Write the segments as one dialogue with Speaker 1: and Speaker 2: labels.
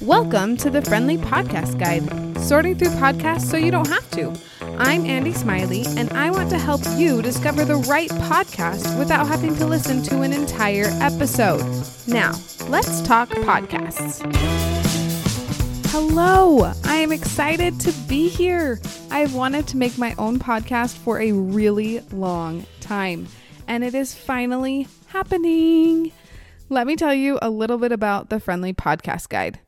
Speaker 1: Welcome to the Friendly Podcast Guide, sorting through podcasts so you don't have to. I'm Andi Smiley, and I want to help you discover the right podcast without having to listen to an entire episode. Now, let's talk podcasts. Hello, I am excited to be here. I've wanted to make my own podcast for a really long time, and it is finally happening. Let me tell you a little bit about the Friendly Podcast Guide.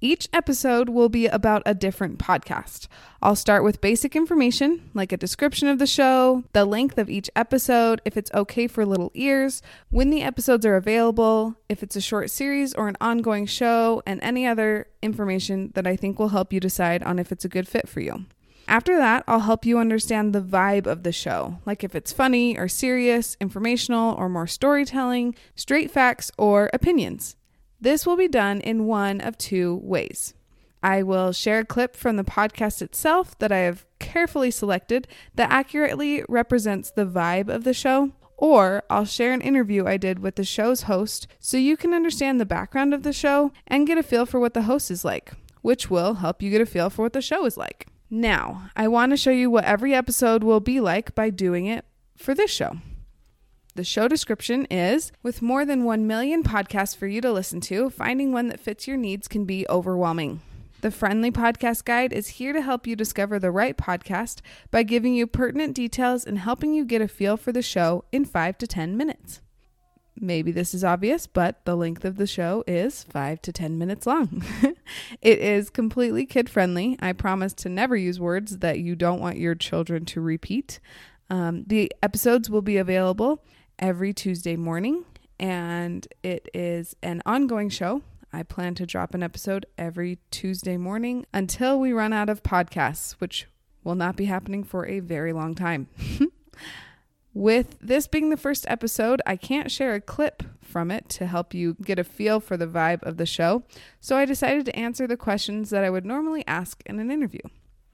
Speaker 1: Each episode will be about a different podcast. I'll start with basic information like a description of the show, the length of each episode, if it's okay for little ears, when the episodes are available, if it's a short series or an ongoing show, and any other information that I think will help you decide on if it's a good fit for you. After that, I'll help you understand the vibe of the show, like if it's funny or serious, informational or more storytelling, straight facts or opinions. This will be done in one of two ways. I will share a clip from the podcast itself that I have carefully selected that accurately represents the vibe of the show, or I'll share an interview I did with the show's host so you can understand the background of the show and get a feel for what the host is like, which will help you get a feel for what the show is like. Now, I want to show you what every episode will be like by doing it for this show. The show description is With more than 1 million podcasts for you to listen to, finding one that fits your needs can be overwhelming. The Friendly Podcast Guide is here to help you discover the right podcast by giving you pertinent details and helping you get a feel for the show in 5 to 10 minutes. Maybe this is obvious, but the length of the show is 5 to 10 minutes long. it is completely kid friendly. I promise to never use words that you don't want your children to repeat. Um, the episodes will be available every Tuesday morning, and it is an ongoing show. I plan to drop an episode every Tuesday morning until we run out of podcasts, which will not be happening for a very long time. With this being the first episode, I can't share a clip from it to help you get a feel for the vibe of the show, so I decided to answer the questions that I would normally ask in an interview.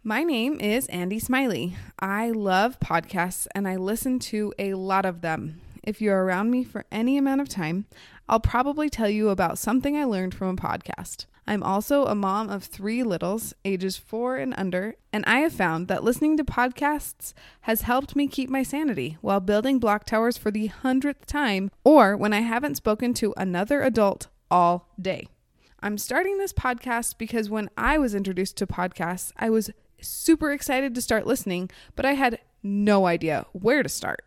Speaker 1: My name is Andi Smiley. I love podcasts and I listen to a lot of them. If you're around me for any amount of time, I'll probably tell you about something I learned from a podcast. I'm also a mom of three littles, ages four and under, and I have found that listening to podcasts has helped me keep my sanity while building block towers for the hundredth time or when I haven't spoken to another adult all day. I'm starting this podcast because when I was introduced to podcasts, I was super excited to start listening, but I had no idea where to start.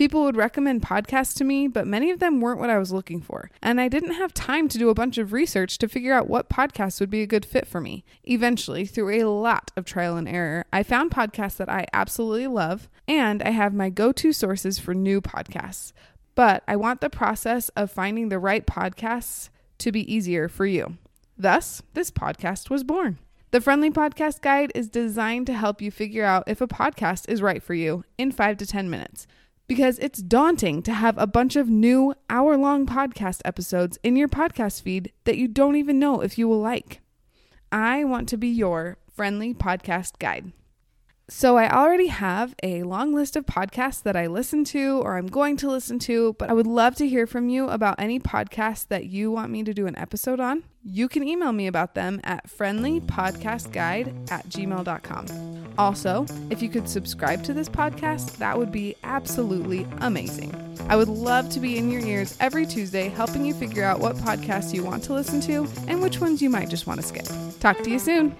Speaker 1: People would recommend podcasts to me, but many of them weren't what I was looking for. And I didn't have time to do a bunch of research to figure out what podcasts would be a good fit for me. Eventually, through a lot of trial and error, I found podcasts that I absolutely love, and I have my go to sources for new podcasts. But I want the process of finding the right podcasts to be easier for you. Thus, this podcast was born. The Friendly Podcast Guide is designed to help you figure out if a podcast is right for you in five to 10 minutes because it's daunting to have a bunch of new hour long podcast episodes in your podcast feed that you don't even know if you will like. I want to be your friendly podcast guide. So, I already have a long list of podcasts that I listen to or I'm going to listen to, but I would love to hear from you about any podcasts that you want me to do an episode on. You can email me about them at friendlypodcastguide at gmail.com. Also, if you could subscribe to this podcast, that would be absolutely amazing. I would love to be in your ears every Tuesday, helping you figure out what podcasts you want to listen to and which ones you might just want to skip. Talk to you soon.